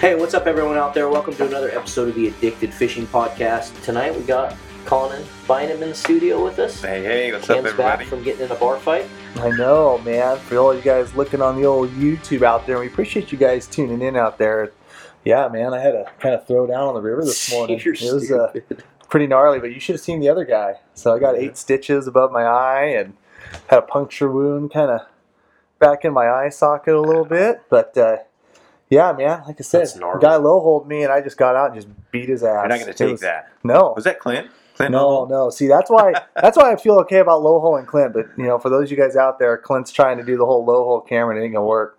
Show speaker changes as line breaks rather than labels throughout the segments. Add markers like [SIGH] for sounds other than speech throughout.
Hey, what's up, everyone out there? Welcome to another episode of the Addicted Fishing Podcast. Tonight we got Conan Bynum in the studio with us.
Hey, hey, what's
Cam's
up, everybody?
back from getting in a bar fight.
I know, man. For all you guys looking on the old YouTube out there, we appreciate you guys tuning in out there. Yeah, man, I had a kind of throw down on the river this [LAUGHS] morning.
You're
it was uh, pretty gnarly, but you should have seen the other guy. So I got eight stitches above my eye and had a puncture wound kind of back in my eye socket a little bit. But uh, yeah, man, like I said,
That's gnarly.
guy low hold me and I just got out and just beat his ass.
You're not going to take
was-
that.
No.
Was that Clint? Clint?
No, no. See, that's why [LAUGHS] that's why I feel okay about low hole and Clint. But you know, for those of you guys out there, Clint's trying to do the whole low hole camera and it ain't gonna work.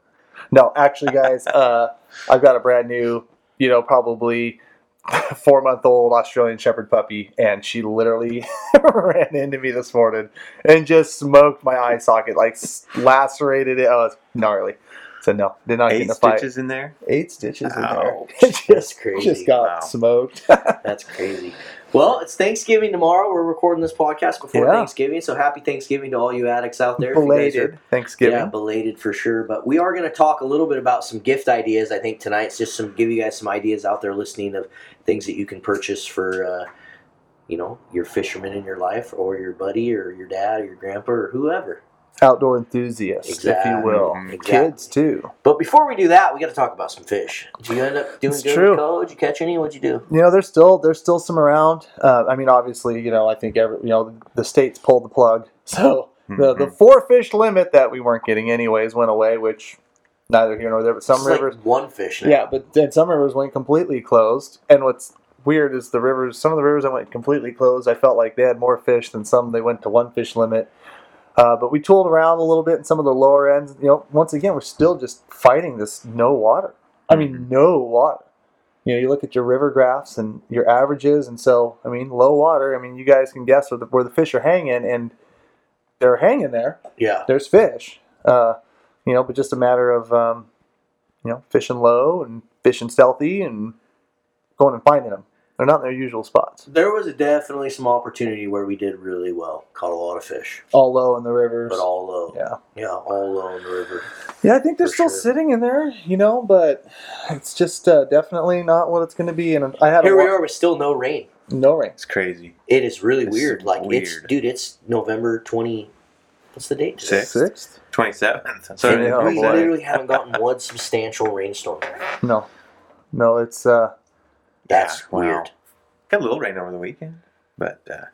No, actually, guys, [LAUGHS] uh, I've got a brand new, you know, probably [LAUGHS] four month old Australian Shepherd puppy, and she literally ran into me this morning and just smoked my eye socket, like lacerated it. Oh, it's gnarly. So no, did not get
Eight
in a fight.
stitches in there?
Eight stitches in there.
Ouch. [LAUGHS]
just,
That's crazy.
Just got
Wow.
smoked. [LAUGHS]
That's crazy. Well, it's Thanksgiving tomorrow. We're recording this podcast before
Yeah.
Thanksgiving, so happy Thanksgiving to all you addicts out there. If you guys
Belated
are-
Thanksgiving.
Yeah, belated for sure. But we are going to talk a little bit about some gift ideas. I think tonight tonight's just some give you guys some ideas out there listening of things that you can purchase for, uh, you know, your fisherman in your life, or your buddy, or your dad, or your grandpa, or whoever.
Outdoor enthusiasts, if you will.
Mhm.
Exactly.
Kids too.
But before we do that, we got to talk about some fish. Did you end up doing good college? Did you catch any? What'd you do?
You know, there's still there's still some around. Uh, I mean, obviously, you know, I think every you know the states pulled the plug, [LAUGHS] so the the
Mhm.
four fish limit that we weren't getting anyways went away, which neither here nor there. But some
It's like
rivers,
one fish. Now.
yeah, but then some rivers went completely closed. And what's weird is the rivers. Some of the rivers that went completely closed, I felt like they had more fish than some. They went to one fish limit. Uh, but we tooled around a little bit in some of the lower ends. You know, once again, we're still just fighting this no water. I mean, no water. You know, you look at your river graphs and your averages, and so I mean, low water. I mean, you guys can guess where the, where the fish are hanging, and they're hanging there.
yeah.
There's fish. Uh, you know, but just a matter of um, you know fishing low and fishing stealthy and going and finding them. They're not in their usual spots.
There was definitely some opportunity where we did really well. Caught a lot of fish,
All low in the rivers.
but all low.
yeah.
Yeah, all low in the river.
Yeah, I think they're still
sure.
sitting in there, you know, but it's just uh, definitely not what it's going to be. And I had
Here
a
we
wa-
are with still no rain.
no rain.
It's crazy.
It is really
It's
weird. Like it's dude, it's November twenty. What's the date? today?
Sixth?
27th. So,
oh
we literally haven't gotten one substantial rainstorm.
No, no, it's uh,
That's
Yeah, wow.
weird.
got a little rain over the weekend, but uh,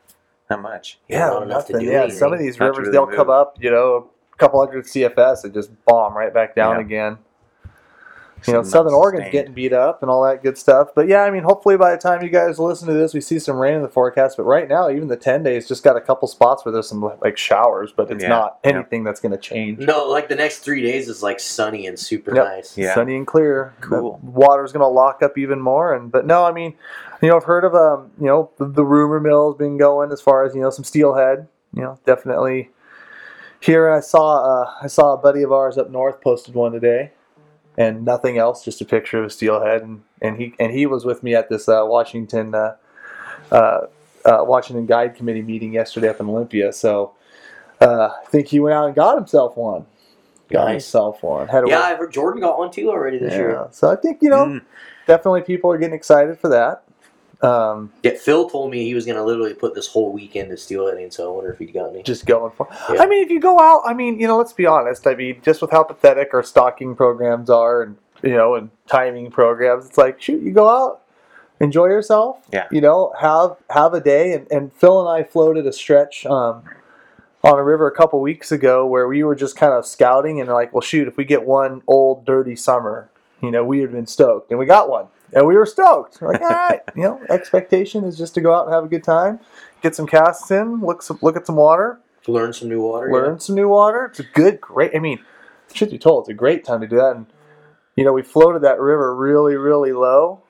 not much.
Yeah,
yeah,
not enough to
nothing.
do
yeah,
anything.
some of these
Not
rivers
really
they'll
move.
come up, you know, a couple hundred CFS and just bomb right back down
Yeah.
again. You know, Southern
not
Oregon's
sustained.
getting beat up and all that good stuff. But yeah, I mean, hopefully by the time you guys listen to this, we see some rain in the forecast. But right now, even the ten days just got a couple spots where there's some like showers, but it's
Yeah,
not
yeah.
anything that's going to change.
No, like the next three days is like sunny and super
Yep.
nice.
Yeah.
sunny and clear.
Cool.
The water's going to lock up even more. And but no, I mean, you know, I've heard of um, you know, the, the rumor mill's been going as far as you know some steelhead. You know, definitely here. I saw uh, I saw a buddy of ours up north posted one today, and nothing else, just a picture of a steelhead, and, and he and he was with me at this uh, Washington uh, uh, uh, Washington Guide Committee meeting yesterday up in Olympia. So uh, I think he went out and got himself one. Got
Nice.
himself one. Had
Yeah, I've heard Jordan got one too already this year.
yeah. So I think you know
Mm.
definitely people are getting excited for that. Um,
Yeah, Phil told me he was gonna literally put this whole weekend to steelheading, so I wonder if he got any.
just going for.
Yeah.
I mean, if you go out, I mean, you know, let's be honest. I mean, just with how pathetic our stocking programs are, and you know, and timing programs, it's like shoot, you go out, enjoy yourself.
Yeah.
You know, have have a day, and, and Phil and I floated a stretch. Um, on a river a couple weeks ago where we were just kind of scouting and like, well, shoot, if we get one old dirty summer, you know, we would have been stoked, and we got one, and we were stoked. We're like, all right, you know, expectation is just to go out and have a good time, get some casts in, look some, look at some water,
Learn some new water.
learn some new water. It's a good, great. I mean, truth be told, it's a great time to do that. And you know, we floated that river really, really low,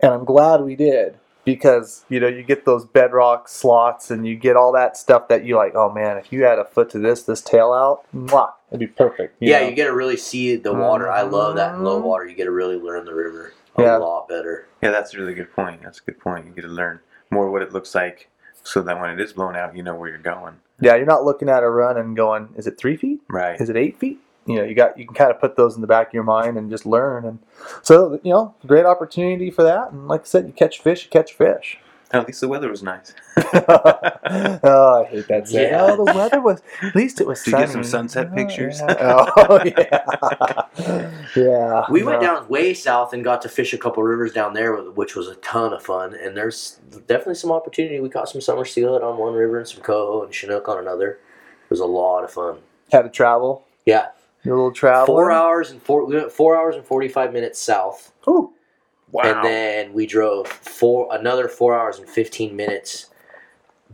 and I'm glad we did because you know you get those bedrock slots and you get all that stuff that you like. Oh man, if you had a foot to this, this tail out, mwah, it'd be perfect. you
Yeah,
know?
you get to really see the water. I love that in low
Mhm.
water. You get to really learn the river a
Yeah.
lot better.
Yeah, that's a really good point. That's a good point. You get to learn more what it looks like so that when it is blown out, you know where you're going.
yeah. You're not looking at a run and going, is it three feet?
Right.
Is it eight feet? you know you got you can kind of put those in the back of your mind and just learn and so you know great opportunity for that and like I said you catch fish you catch fish.
At least the weather was nice. [LAUGHS]
oh, I hate that saying.
Yeah.
Oh, the weather was at least it was
Did you get some sunset
Oh,
pictures?
yeah. [LAUGHS] Oh yeah, [LAUGHS] yeah.
We went down way south and got to fish a couple rivers down there, which was a ton of fun. And there's definitely some opportunity. We caught some summer steelhead on one river and some coho and chinook on another. It was a lot of fun.
Had to travel.
Yeah,
Your little travel.
four hours and four. We went four hours and forty five minutes south,
Ooh.
Wow.
and then we drove four another four hours and fifteen minutes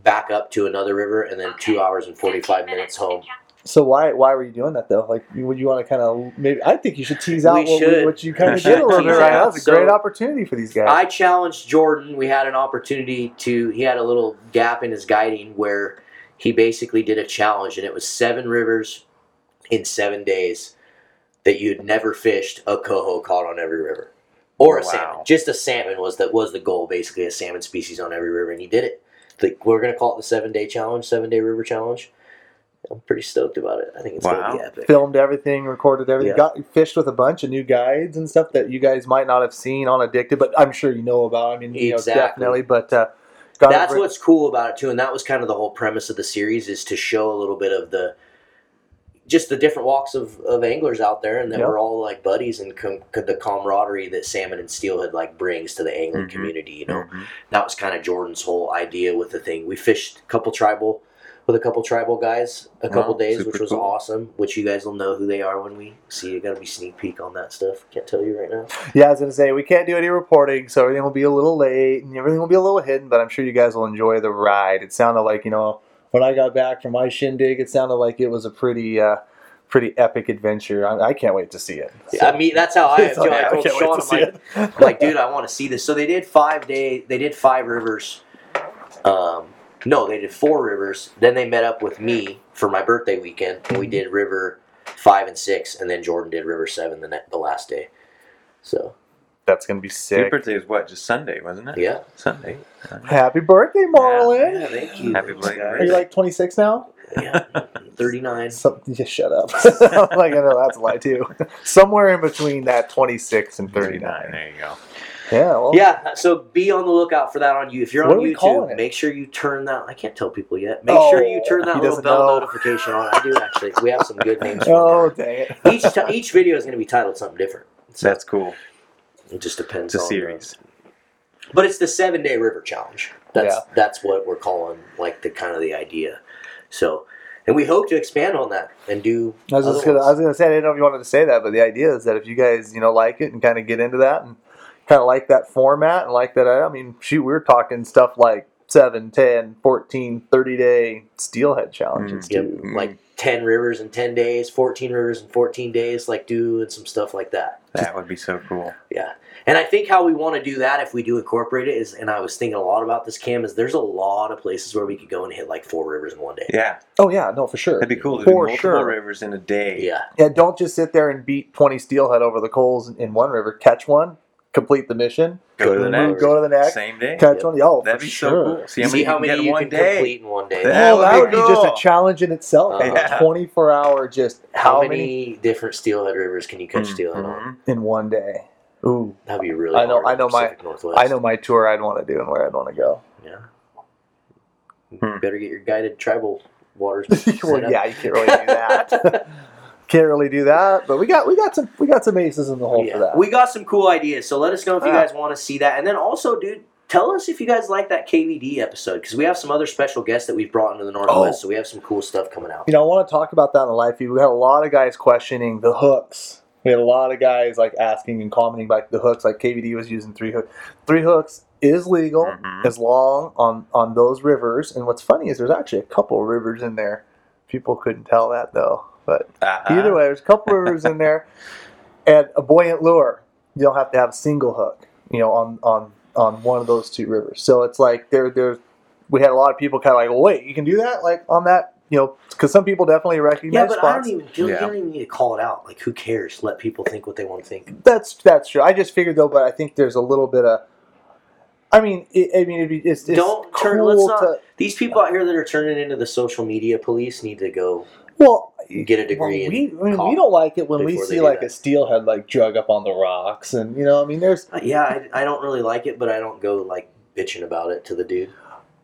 back up to another river, and then two hours and forty five minutes home.
So why why were you doing that though? Like, would you want to kind of maybe? I think you should tease out
We
what,
should.
we, what you kind of did a little bit right now. That's a
So-
great opportunity for these guys.
I challenged Jordan. We had an opportunity to. He had a little gap in his guiding where he basically did a challenge, and it was seven rivers in seven days that you'd never fished a coho caught on every river, or a
Wow.
salmon. Just a salmon was that was the goal, basically a salmon species on every river, and he did it. Like we're gonna call it the seven day challenge, seven day river challenge. I'm pretty stoked about it. I think it's gonna be epic.
Filmed everything, recorded everything,
Yeah.
got fished with a bunch of new guides and stuff that you guys might not have seen on Addicted, but I'm sure you know about. I mean, you know,
Exactly.
definitely. But uh, got
That's
a,
what's cool about it too, and that was kind of the whole premise of the series is to show a little bit of the just the different walks of, of anglers out there, and that
Yep.
we're all like buddies and com- the camaraderie that salmon and steelhead like brings to the angling
Mhm.
community. You know,
Mhm.
that was kind of Jordan's whole idea with the thing. We fished a couple tribal with a couple tribal guys a couple
Wow,
days, which was
cool.
awesome. Which you guys will know who they are when we see you. Got to be sneak peek on that stuff. Can't tell you right now.
Yeah, I was gonna say we can't do any reporting, so everything will be a little late and everything will be a little hidden. But I'm sure you guys will enjoy the ride. It sounded like you know when I got back from my shindig, it sounded like it was a pretty, uh, pretty epic adventure. I, I can't wait to see it.
I mean, that's how I am too. I told Sean, I'm like,
it.
I'm like, dude, I want to see this. So they did five day. They did five rivers. Um, no, they did four rivers. Then they met up with me for my birthday weekend, and we did river five and six, and then Jordan did river seven the the last day. So
That's gonna be
Your
sick.
birthday was what? Just Sunday, wasn't it?
yeah,
Sunday.
Happy birthday, Marlon!
yeah, thank you.
Happy belated
Are you like 26 now?
Yeah, thirty nine. [LAUGHS]
Some, just shut up. [LAUGHS] I'm like, I know that's a lie too. [LAUGHS] Somewhere in between that 26 and 39.
There you go.
Yeah, well,
Yeah, so be on the lookout for that on you. If you're
What
on
are we calling
YouTube,
it?
make sure you turn that. I can't tell people yet. Make
Oh,
sure you oh, turn that little bell
know.
notification on. I do actually. We have some good names.
Oh, dang it.
each ti each video is going to be titled something different. So
That's cool.
It just depends.
It's a
on,
series.
uh, but it's the seven day river challenge. That's
Yeah.
that's what we're calling like the kind of the idea. So, and we hope to expand on that and do.
I was just gonna, I was gonna say I didn't know if you wanted to say that, but the idea is that if you guys you know like it and kind of get into that and kind of like that format and like that, I mean, shoot, we were talking stuff like 7, 10, 14, 30 day steelhead challenges mm,
Yep,
too. Mm.
like ten rivers in ten days, fourteen rivers in fourteen days, like doing some stuff like that.
That would be so cool.
Yeah. And I think how we want to do that if we do incorporate it is, and I was thinking a lot about this, Cam, is there's a lot of places where we could go and hit like four rivers in one day.
Yeah,
Oh yeah, no, for sure.
that'd be cool to do
For
multiple
sure.
rivers in a day.
Yeah.
Yeah, don't just sit there and beat 20 steelhead over the coals in one river. Catch one, complete the mission,
Go to the
Move,
next.
go to the next,
Same day.
catch
Yep.
one. Oh,
That'd be
sure.
so cool. See how many
See how many
in
you
one
can
day.
complete in one day.
That
Well,
would
that
be
would be just a challenge in itself.
Uh-huh.
A 24 hour just
How,
how,
many, different steelhead rivers can you catch steelhead on?
In one day? Ooh,
That'd be really
I know-
hard
I know my-
Northwest.
I know my tour I'd want to do and where I'd want to go.
Yeah.
Hmm.
Better get your guided tribal waters. [LAUGHS]
well, yeah, you can't really do that. [LAUGHS] can't really do that, but we got we got some we got some aces in the hole
Yeah.
for that.
We got some cool ideas, so let us know if you
Yeah.
guys want to see that. And then also, dude, tell us if you guys like that KVD episode because we have some other special guests that we've brought into the Northwest,
Oh.
so we have some cool stuff coming out.
you know, I want to talk about that in the live feed. We had a lot of guys questioning the hooks. We had a lot of guys like asking and commenting about the hooks. Like KVD was using three hooks. Three hooks is legal
Mhm.
as long on on those rivers. And what's funny is there's actually a couple rivers in there. People couldn't tell that though, but
Uh-huh.
Either way, there's a couple rivers in there, and a buoyant lure. You don't have to have a single hook, you know, on on on one of those two rivers. So it's like there there's we had a lot of people kind of like, well, wait, you can do that like on that, you know, because some people definitely recognize
Yeah, but I
spots.
don't even you
Yeah.
don't even need to call it out. Like, who cares? Let people think what they want to think.
That's that's true. I just figured though, but I think there's a little bit of. I mean, it, I mean, it'd be, it's, it's
Don't turn-
cool
let's not-
to.
These people out here that are turning into the social media police need to go.
Well,
get a degree
Well, we, I mean, we don't like it when we see like
that.
a steelhead like drug up on the rocks, and you know, I mean, there's
Uh, yeah, I, I don't really like it, but I don't go like bitching about it to the dude.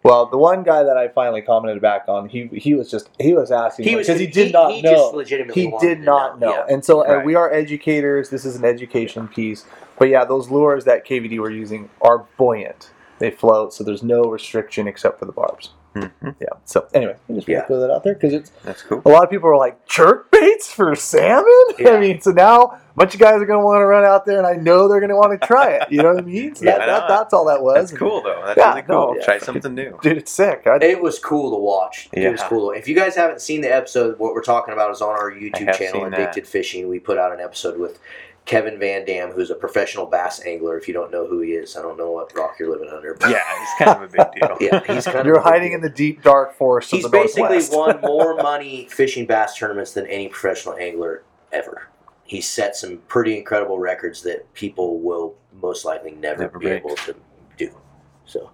well, the one guy that I finally commented back on, he he was just he was asking
He
because he did not
he
know.
Just legitimately
he did not know,
Yeah.
and so and we are educators. This is an education piece, but yeah, those lures that KVD were using are buoyant. They float, so there's no restriction except for the barbs.
Mhm.
Yeah. So anyway, I just want
Yeah.
to throw that out there because it's
That's cool.
a lot of people are like jerk baits for salmon. [LAUGHS]
Yeah.
I mean, so now a bunch of guys are going to want to run out there, and I know they're going to want to try it. You know what I mean? So
Yeah,
that,
I
that, that's all that was.
That's
And,
cool though. That's
Yeah,
really cool.
no,
yeah.
Try something new.
dude. It's sick. I,
It was cool to watch. It was cool. If you guys haven't seen the episode, what we're talking about is on our YouTube channel,
seen that.
Addicted Fishing. We put out an episode with Kevin Van Dam, who's a professional bass angler. If you don't know who he is, I don't know what rock you're living under. But
Yeah, he's kind of a big deal. [LAUGHS]
yeah, he's kind
You're
of a big
hiding
deal.
in the deep dark forest
He's
of the
basically [LAUGHS] won more money fishing bass tournaments than any professional angler ever. He set some pretty incredible records that people will most likely never,
Never
be
break.
able to do. So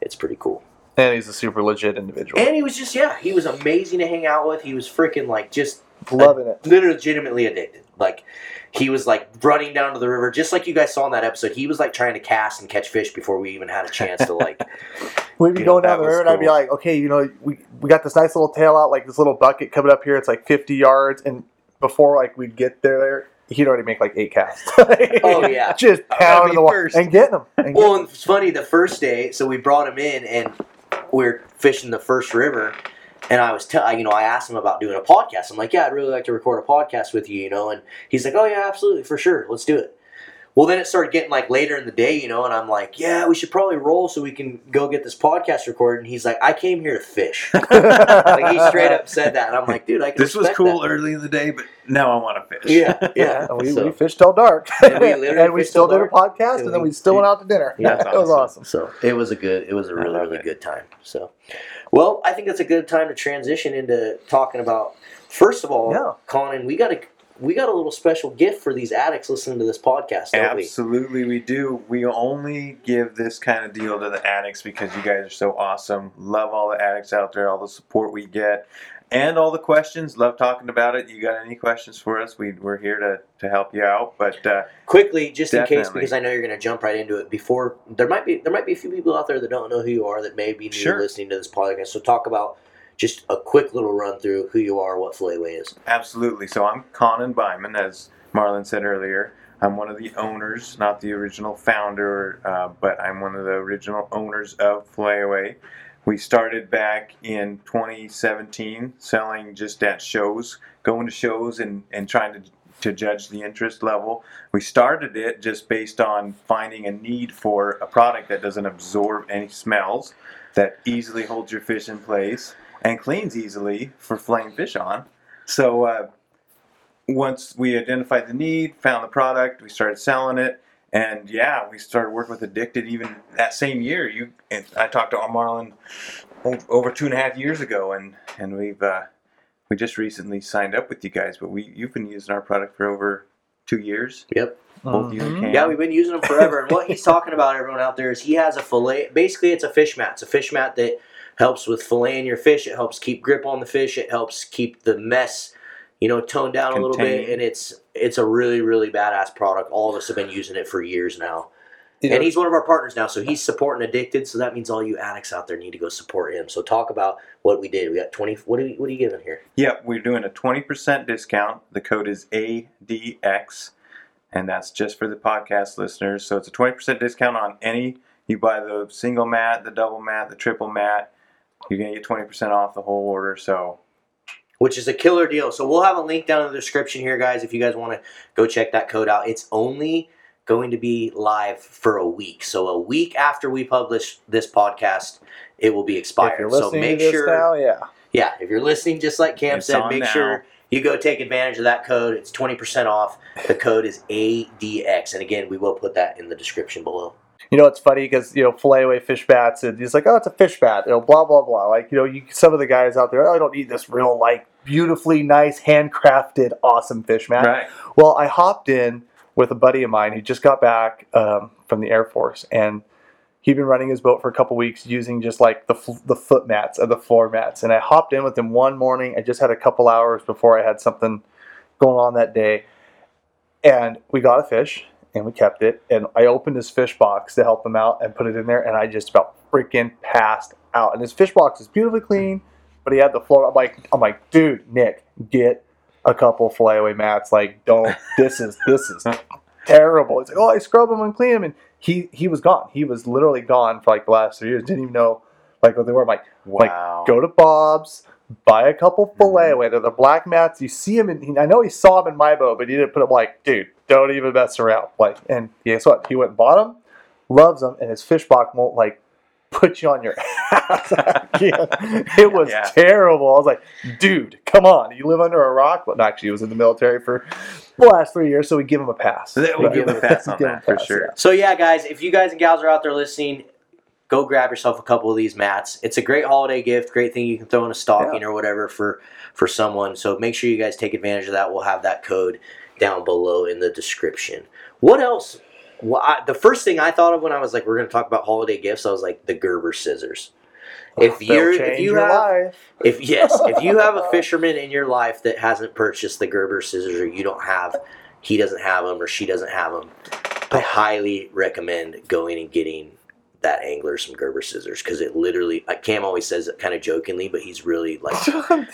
it's pretty cool.
and he's a super legit individual.
And he was just yeah, he was amazing to hang out with. He was freaking like just
Loving it.
literally legitimately addicted. Like he was like running down to the river, just like you guys saw in that episode. He was like trying to cast and catch fish before we even had a chance to like. [LAUGHS]
We'd be going
that
down the river, and I'd be like, okay, you know, we we got this nice little tail out, like this little bucket coming up here. It's like 50 yards, and before like we'd get there, he'd already make like eight casts. [LAUGHS]
Oh, yeah. [LAUGHS]
just pounding the water
first.
and getting them. And
well,
getting
and it's funny. The first day, so we brought him in, and we are fishing the first river. And I was, tell you know, I asked him about doing a podcast. I'm like, yeah, I'd really like to record a podcast with you, you know. And he's like, oh yeah, absolutely, for sure, let's do it. Well, then it started getting like later in the day, you know, and I'm like, yeah, we should probably roll so we can go get this podcast recorded. And he's like, I came here to fish. [LAUGHS] like he straight up said that, and I'm like, dude, I can
This was cool
that.
early in the day, but now I want to fish.
Yeah, [LAUGHS]
yeah,
yeah.
and we,
So-
we fished till dark, [LAUGHS]
And we literally
and we still
till
did a podcast,
And
and then
we-
we still went out to dinner.
Yeah,
it was
awesome.
awesome.
So it was a good, it was a really, really good time. So, well, I think that's a good time to transition into talking about. First of all,
Yeah.
Conan, we got a we got a little special gift for these addicts listening to this podcast, don't we?
Absolutely, we do. We only give this kind of deal to the addicts because you guys are so awesome. Love all the addicts out there, all the support we get, and all the questions. Love talking about it. You got any questions for us? We, we're here to, to help you out. But uh,
Quickly, just in case, because I know you're going to jump right into it. Before there might be there might be a few people out there that don't know who you are that may be new
Sure.
listening to this podcast. So talk about just a quick little run through who you are, what Flayway is.
absolutely. So I'm Conan Byman, as Marlon said earlier. I'm one of the owners, not the original founder, uh, but I'm one of the original owners of Flayaway. We started back in 2017 selling just at shows, going to shows and, and trying to, to judge the interest level. We started it just based on finding a need for a product that doesn't absorb any smells, that easily holds your fish in place, and cleans easily for flaying fish on. So uh, once we identified the need, found the product, we started selling it, and yeah, we started working with Addicted even that same year. You, and I talked to Marlon o- over two and a half years ago, and and we've uh, we just recently signed up with you guys. But we you've been using our product for over two years.
Yep.
Both you and
Mhm.
Cam.
Yeah, we've been using them forever. and what he's [LAUGHS] talking about, everyone out there, is he has a fillet. Basically, it's a fish mat. It's a fish mat that helps with filleting your fish. It helps keep grip on the fish. It helps keep the mess, you know, toned down a little bit. And it's it's a really really badass product. All of us have been using it for years now.
You know,
And he's one of our partners now, so he's supporting Addicted. So that means all you addicts out there need to go support him. So talk about what we did. We got twenty. What are you, what are you giving here?
Yeah, we're doing a 20% discount. The code is ADX, and that's just for the podcast listeners. So it's a 20% discount on any. You buy the single mat, the double mat, the triple mat, you're going to get 20% off the whole order. So
which is a killer deal. So we'll have a link down in the description here, guys, if you guys want to go check that code out. It's only going to be live for a week. So a week after we publish this podcast, it will be expired. So make
to
sure,
now, yeah.
yeah, if you're listening, just like Cam
It's
said, make
now.
sure you go take advantage of that code. It's 20% off. The code is ADX. And again, we will put that in the description below.
You know, it's funny because you know, fillet away fish bats, and he's like, "Oh, it's a fish bat," you know, blah blah blah. Like, you know, you, some of the guys out there, oh, I don't need this real like beautifully nice, handcrafted, awesome fish mat.
right.
Well, I hopped in with a buddy of mine who just got back um, from the Air Force, and he'd been running his boat for a couple weeks using just like the f- the foot mats and the floor mats. And I hopped in with him one morning. I just had a couple hours before I had something going on that day, and we got a fish and we kept it. And I opened his fish box to help him out and put it in there, and I just about freaking passed out. And his fish box is beautifully clean, but he had the floor. I'm like, I'm like, dude, Nick, get a couple flyaway mats. Like, don't. This is this is [LAUGHS] terrible. It's like, oh, I scrub them and clean them, and he he was gone. He was literally gone for like the last three years. Didn't even know like what they were. I'm like,
Wow.
like go to Bob's, buy a couple mm-hmm. fillet away. They're the black mats. You see him, in, I know he saw him in my boat, but he didn't put him Like, dude, don't even mess around. Like, and guess what? He went and bought them, loves them, and his fish box won't like put you on your [LAUGHS] ass. [LAUGHS] it was
Yeah.
terrible. I was like, dude, come on. You live under a rock. Well, actually, he was in the military for the last three years, so we give him a pass.
We give him a pass [LAUGHS] on
Give him
that, for sure.
yeah.
So yeah, guys, if you guys and gals are out there listening, go grab yourself a couple of these mats. It's a great holiday gift, great thing you can throw in a stocking or whatever for for someone. So make sure you guys take advantage of that. We'll have that code down below in the description. What else? Well, I, the first thing I thought of when I was like, we're going to talk about holiday gifts, I was like the Gerber scissors. If you're if you have
life.
if yes, if you have a [LAUGHS] fisherman in your life that hasn't purchased the Gerber scissors, or you don't have, he doesn't have them, or she doesn't have them, I highly recommend going and getting that angler some Gerber scissors because it literally. Like Cam always says it kind of jokingly, but he's really like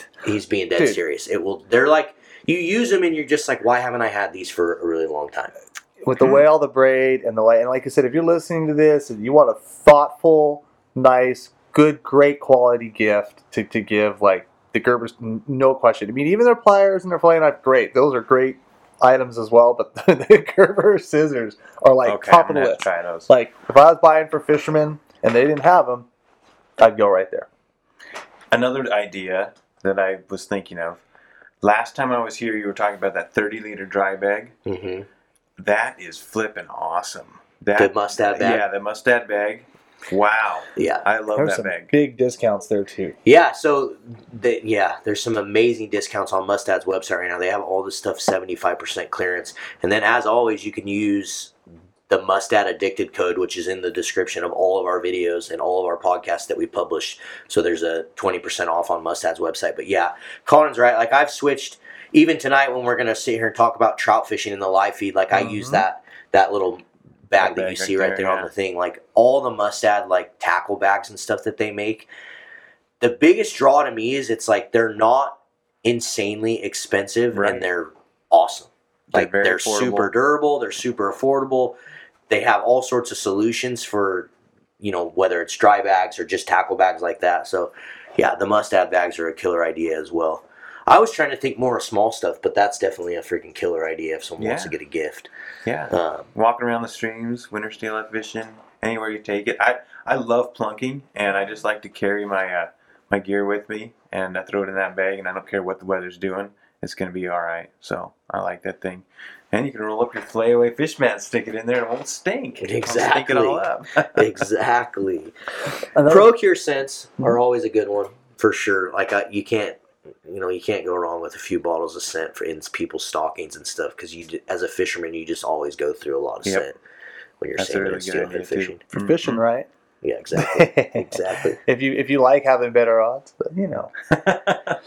[LAUGHS] he's being dead
Dude.
serious. It will. They're like you use them and you're just like, why haven't I had these for a really long time?
with the way all the braid and the way and like I said, if you're listening to this and you want a thoughtful, nice, good, great quality gift to, to give, like the Gerbers, no question. I mean, even their pliers and their fillet knife, great. Those are great items as well. But [LAUGHS] the Gerber scissors are like
okay,
top of the list.
try those.
Like if I was buying for fishermen and they didn't have them, I'd go right there.
Another idea that I was thinking of. Last time I was here, you were talking about that 30 liter dry bag.
Mm-hmm.
That is flipping awesome. That
The mustard bag?
Yeah, the mustad bag. Wow,
Yeah.
I love
There's
that
some
bag.
big discounts there too.
Yeah, so the, yeah, there's some amazing discounts on Mustad's website right now. They have all this stuff 75% clearance. And then as always, you can use the Mustad Addicted code, which is in the description of all of our videos and all of our podcasts that we publish. So there's a 20% off on Mustad's website. But yeah, Colin's right. Like I've switched even tonight when we're going to sit here and talk about trout fishing in the live feed, like I use
Mhm.
that that little bag
That
you see
right
right
there,
there on the thing. Like all the Mustad like tackle bags and stuff that they make the biggest draw to me is it's like they're not insanely expensive
Right.
and they're awesome.
They're
Like they're
affordable.
super durable, they're super affordable. They have all sorts of solutions for you know whether it's dry bags or just tackle bags like that. So yeah, the must-have bags are a killer idea as well. I was trying to think more of small stuff, but that's definitely a freaking killer idea if someone wants to get a gift.
Yeah,
Um,
walking around the streams, winter steelhead fishing, anywhere you take it. I I love plunking, and I just like to carry my uh, my gear with me and I throw it in that bag, and I don't care what the weather's doing. It's gonna be all right. So I like that thing. And you can roll up your flayaway fish mat, stick it in there, and it won't stink. It won't Stink it all up. [LAUGHS]
exactly.
Another-
Pro-Cure scents are always a good one for sure. Like I, you can't, you know, you can't go wrong with a few bottles of scent for in people's stockings and stuff because you, as a fisherman, you just always go through a lot of
Yep.
scent when you're
That's a
salmon
really
and
good
steelhead
idea
fishing.
too.
for fishing, mm-hmm. right?
Yeah, exactly, [LAUGHS] exactly.
if you if you like having better odds, but you know. [LAUGHS]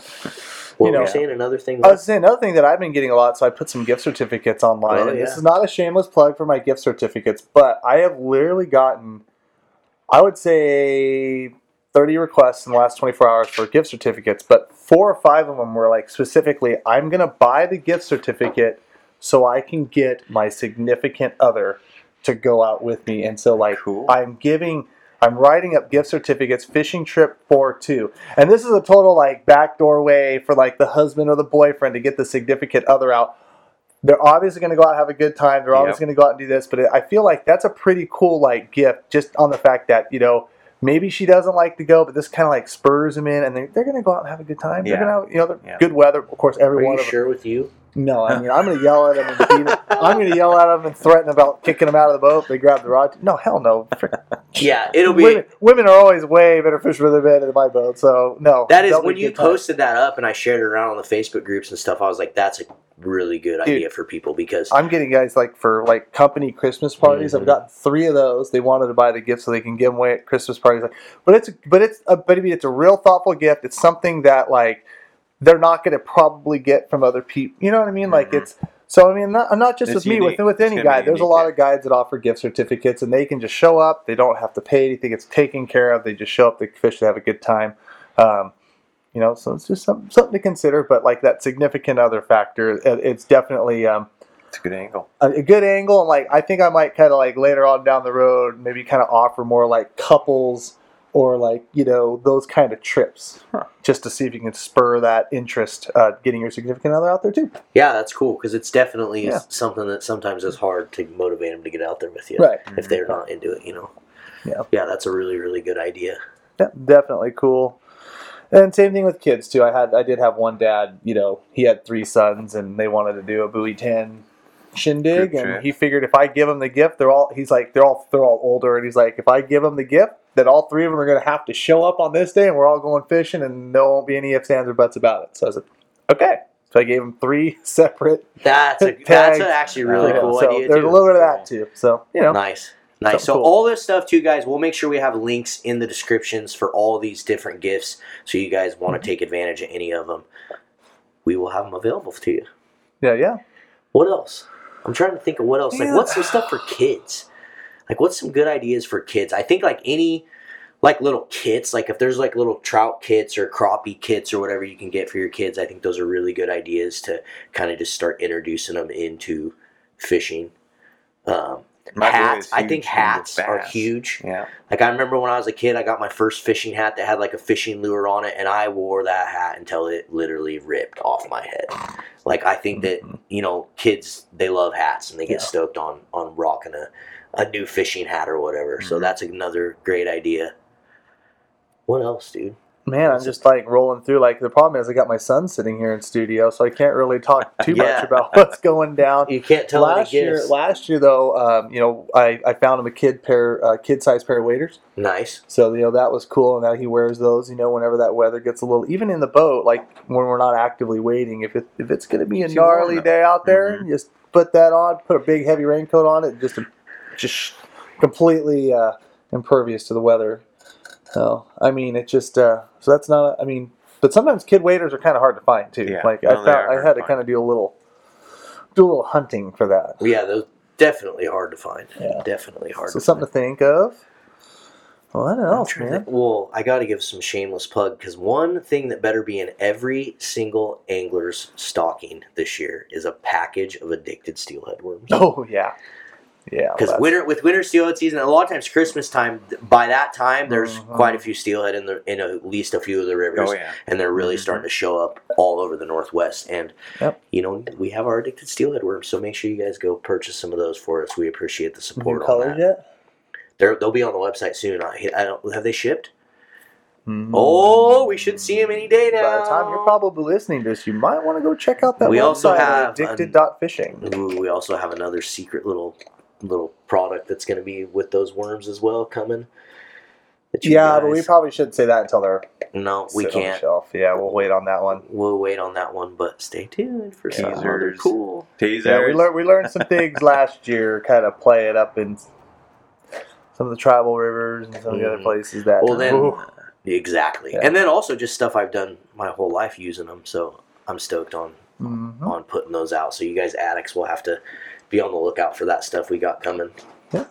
What
You know-
saying? Another thing.
I was saying another thing that I've been getting a lot, so I put some gift certificates online.
Oh,
and This is not a shameless plug for my gift certificates, but I have literally gotten, I would say, 30 requests in the last 24 hours for gift certificates, but four or five of them were like specifically, I'm going to buy the gift certificate so I can get my significant other to go out with me. And so, like,
Cool.
I'm giving. I'm writing up gift certificates, fishing trip for two. And this is a total like backdoor way for like the husband or the boyfriend to get the significant other out. They're obviously going to go out and have a good time. They're obviously going to go out and do this, but I feel like that's a pretty cool like gift just on the fact that, you know, maybe she doesn't like to go, but this kind of like spurs them in and they, they're going to go out and have a good time. They're
Yeah.
going to have, you know, they're
Yeah.
good weather. Of course, everyone.
Are you sure with you?
No, I [LAUGHS] mean, I'm going to yell at them and beat 'em. I'm going to yell at them and threaten about kicking them out of the boat. if They grab the rod. No, hell no. [LAUGHS]
Yeah, it'll be.
women, women are always way better fishermen than men in my boat. So no,
That is when you
good time.
posted that up and I shared it around on the Facebook groups and stuff. I was like, that's a really good
Dude.
idea for people because
I'm getting guys like for like company Christmas parties.
Mhm.
I've got three of those. They wanted to buy the gift so they can give them away at Christmas parties. Like, but it's but it's a, but I mean, it's a real thoughtful gift. It's something that like they're not going to probably get from other people. You know what I mean? Like
Mhm.
it's so. I mean, not, not just
It's
with me. With with any guy, there's a lot of guides that offer gift certificates, and they can just show up. They don't have to pay anything. It's taken care of. They just show up. They fish. They have a good time. Um, you know, so it's just some, something to consider. But like that significant other factor, it, it's definitely. Um,
It's a good angle.
a, a good angle and like I think I might kind of like later on down the road maybe kind of offer more like couples or like you know those kind of trips
Huh.
just to see if you can spur that interest uh, getting your significant other out there too
yeah, that's cool because it's definitely
Yeah.
something that sometimes is hard to motivate them to get out there with you
right
if they're not into it. You know.
Yeah.
Yeah, that's a really really good idea.
yeah, definitely cool and same thing with kids too I had I did have one dad you know he had three sons and they wanted to do a buoy 10 shindig
Group
and
trip.
he figured if I give them the gift they're all he's like they're all they're all older and he's like if I give them the gift then all three of them are going to have to show up on this day and we're all going fishing and there won't be any ifs ands or buts about it so I said okay so I gave them three [LAUGHS] separate
That's a, [LAUGHS]
Tags.
that's actually really cool
so
idea
there's
too.
a little bit of that too so you know
Nice. Nice. So
cool.
all this stuff too, guys. We'll make sure we have links in the descriptions for all these different gifts, so you guys want to
Mm-hmm.
take advantage of any of them. We will have them available to you.
yeah yeah
What else? I'm trying to think of what else. Like,
Yeah.
what's some stuff for kids? Like, what's some good ideas for kids? I think like any, like little kits. Like if there's like little trout kits or crappie kits or whatever you can get for your kids, I think those are really good ideas to kind of just start introducing them into fishing. Um,
My
hats. I think hats are huge.
Yeah.
Like I remember when I was a kid, I got my first fishing hat that had like a fishing lure on it, and I wore that hat until it literally ripped off my head. Like I think that you know, kids they love hats and they get
Yeah.
stoked on on rocking a, a new fishing hat or whatever. So
Mhm.
that's another great idea. What else, dude?
Man, I'm just like rolling through. Like the problem is, I got my son sitting here in studio, so I can't really talk [LAUGHS] too
Yeah.
much about what's going down.
You can't tell
last year, last year though, um, you know, I, I found him a kid pair, uh, kid size pair of waders.
nice.
So you know that was cool, and now he wears those. You know, whenever that weather gets a little, even in the boat, like when we're not actively waiting, if it if it's going to be a
Keeps you warm,
gnarly day out there,
Mhm.
just put that on, put a big heavy raincoat on it, just just completely uh, impervious to the weather. So I mean, it just uh, so that's not. I mean, but sometimes kid waders are kind of hard to find too.
Yeah,
like
no,
I found, I had
to
to kind of do a little do a little hunting for that.
Yeah, those definitely hard to find.
Yeah.
Definitely hard.
So
to
something
find.
to think of. What else, man?
well, I got to give some shameless plug because one thing that better be in every single angler's stocking this year is a package of addicted steelhead worms.
Oh yeah, yeah.
Because winter with winter steelhead season, a lot of times Christmas time. By that time, there's
Mhm.
quite a few steelhead in the in at least a few of the rivers,
Oh yeah.
and they're really
Mhm.
starting to show up all over the Northwest. And
Yep.
you know, we have our addicted steelhead worms, so make sure you guys go purchase some of those for us. We appreciate the
New
support on
colors yet?
They're, they'll be on the website soon. I, I don't have they shipped.
Mhm.
Oh, we should see them any day now.
By the time you're probably listening to this, you might want to go check out that
We
website,
also have
addicted
an-
dot fishing.
Ooh, we also have another secret little little product that's going to be with those worms as well coming. that you
Yeah, but we probably shouldn't say that until they're
no, we
sit on the
can't.
shelf. Yeah, we'll wait on that one.
We'll wait on that one, but stay tuned for some other
Teasers.
cool.
Teasers.
Yeah, we learned we learned some things [LAUGHS] last year, kind of play it up in some of the tribal rivers and some of the other
Mhm.
places that.
Well, then
Ooh.
exactly,
Yeah.
and then also just stuff I've done my whole life using them. So I'm stoked on
Mhm.
on putting those out. So you guys addicts will have to be on the lookout for that stuff we got coming.
Yeah.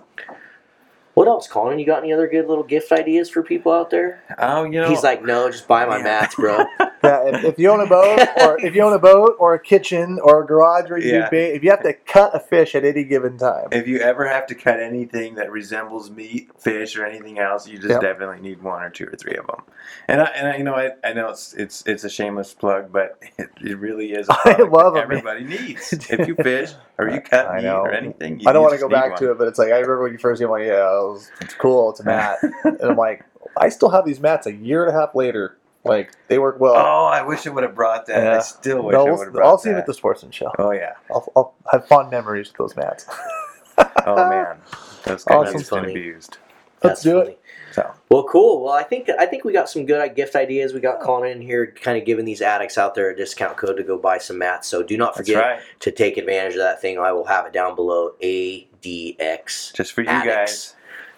What else, Colin? You got any other good little gift ideas for people out there?
Oh, you know.
He's like, no, just buy my
Yeah.
mats, bro. [LAUGHS]
Yeah, if, if you own a boat, or if you own a boat, or a kitchen, or a garage where you
Yeah.
do if you have to cut a fish at any given time,
if you ever have to cut anything that resembles meat, fish, or anything else, you just
Yep.
definitely need one or two or three of them. And I, and I, you know, I, I know it's it's it's a shameless plug, but [LAUGHS] it, it really is. A [LAUGHS]
I
product
love
that
'em, man.
everybody needs. if you fish or you cut
I
meat
know.
or anything, you,
I don't want to go back
one.
to it, but it's like I remember when you first came on. Yeah, it was, it's cool. It's a [LAUGHS] mat, and I'm like, I still have these mats a year and a half later. Like they work well.
Oh, I wish I would have brought that.
Yeah.
I still wish
no,
I would
we'll,
have brought
I'll see you at the sportsman show.
Oh yeah.
I'll, I'll have fond memories with those mats. [LAUGHS]
Oh man, those guys
Awesome.
used and
Funny.
abused.
Let's do it.
So
Well, cool. Well, I think I think we got some good uh, gift ideas. We got Colin in here, kind of giving these addicts out there a discount code to go buy some mats. So do not forget
right.
to take advantage of that thing. I will have it down below. ADX.
Just for you
Addicts.
guys.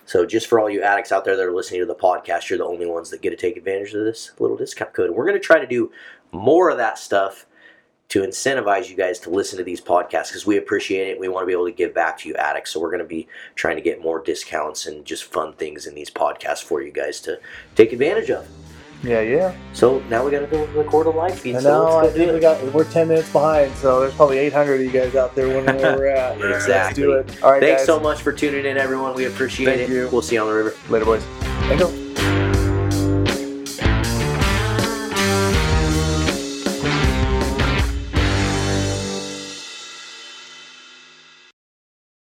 So just for all you addicts out there that are listening to the podcast, you're the only ones that get to take advantage of this little discount code. We're going to try to do more of that stuff to incentivize you guys to listen to these podcasts because we appreciate it. We want to be able to give back to you addicts. So we're going to be trying to get more discounts and just fun things in these podcasts for you guys to take advantage of.
Yeah, yeah.
So now we got to go record a live feed.
And
so
now I
let's go
think we got we're ten minutes behind, so there's probably 800 of you guys out there wondering where we're at. [LAUGHS] Let's
Exactly.
do it. All right,
Thanks
guys.
so much for tuning in, everyone. We appreciate
Thank
it.
you.
We'll see you on the river.
Later, boys. Thank you.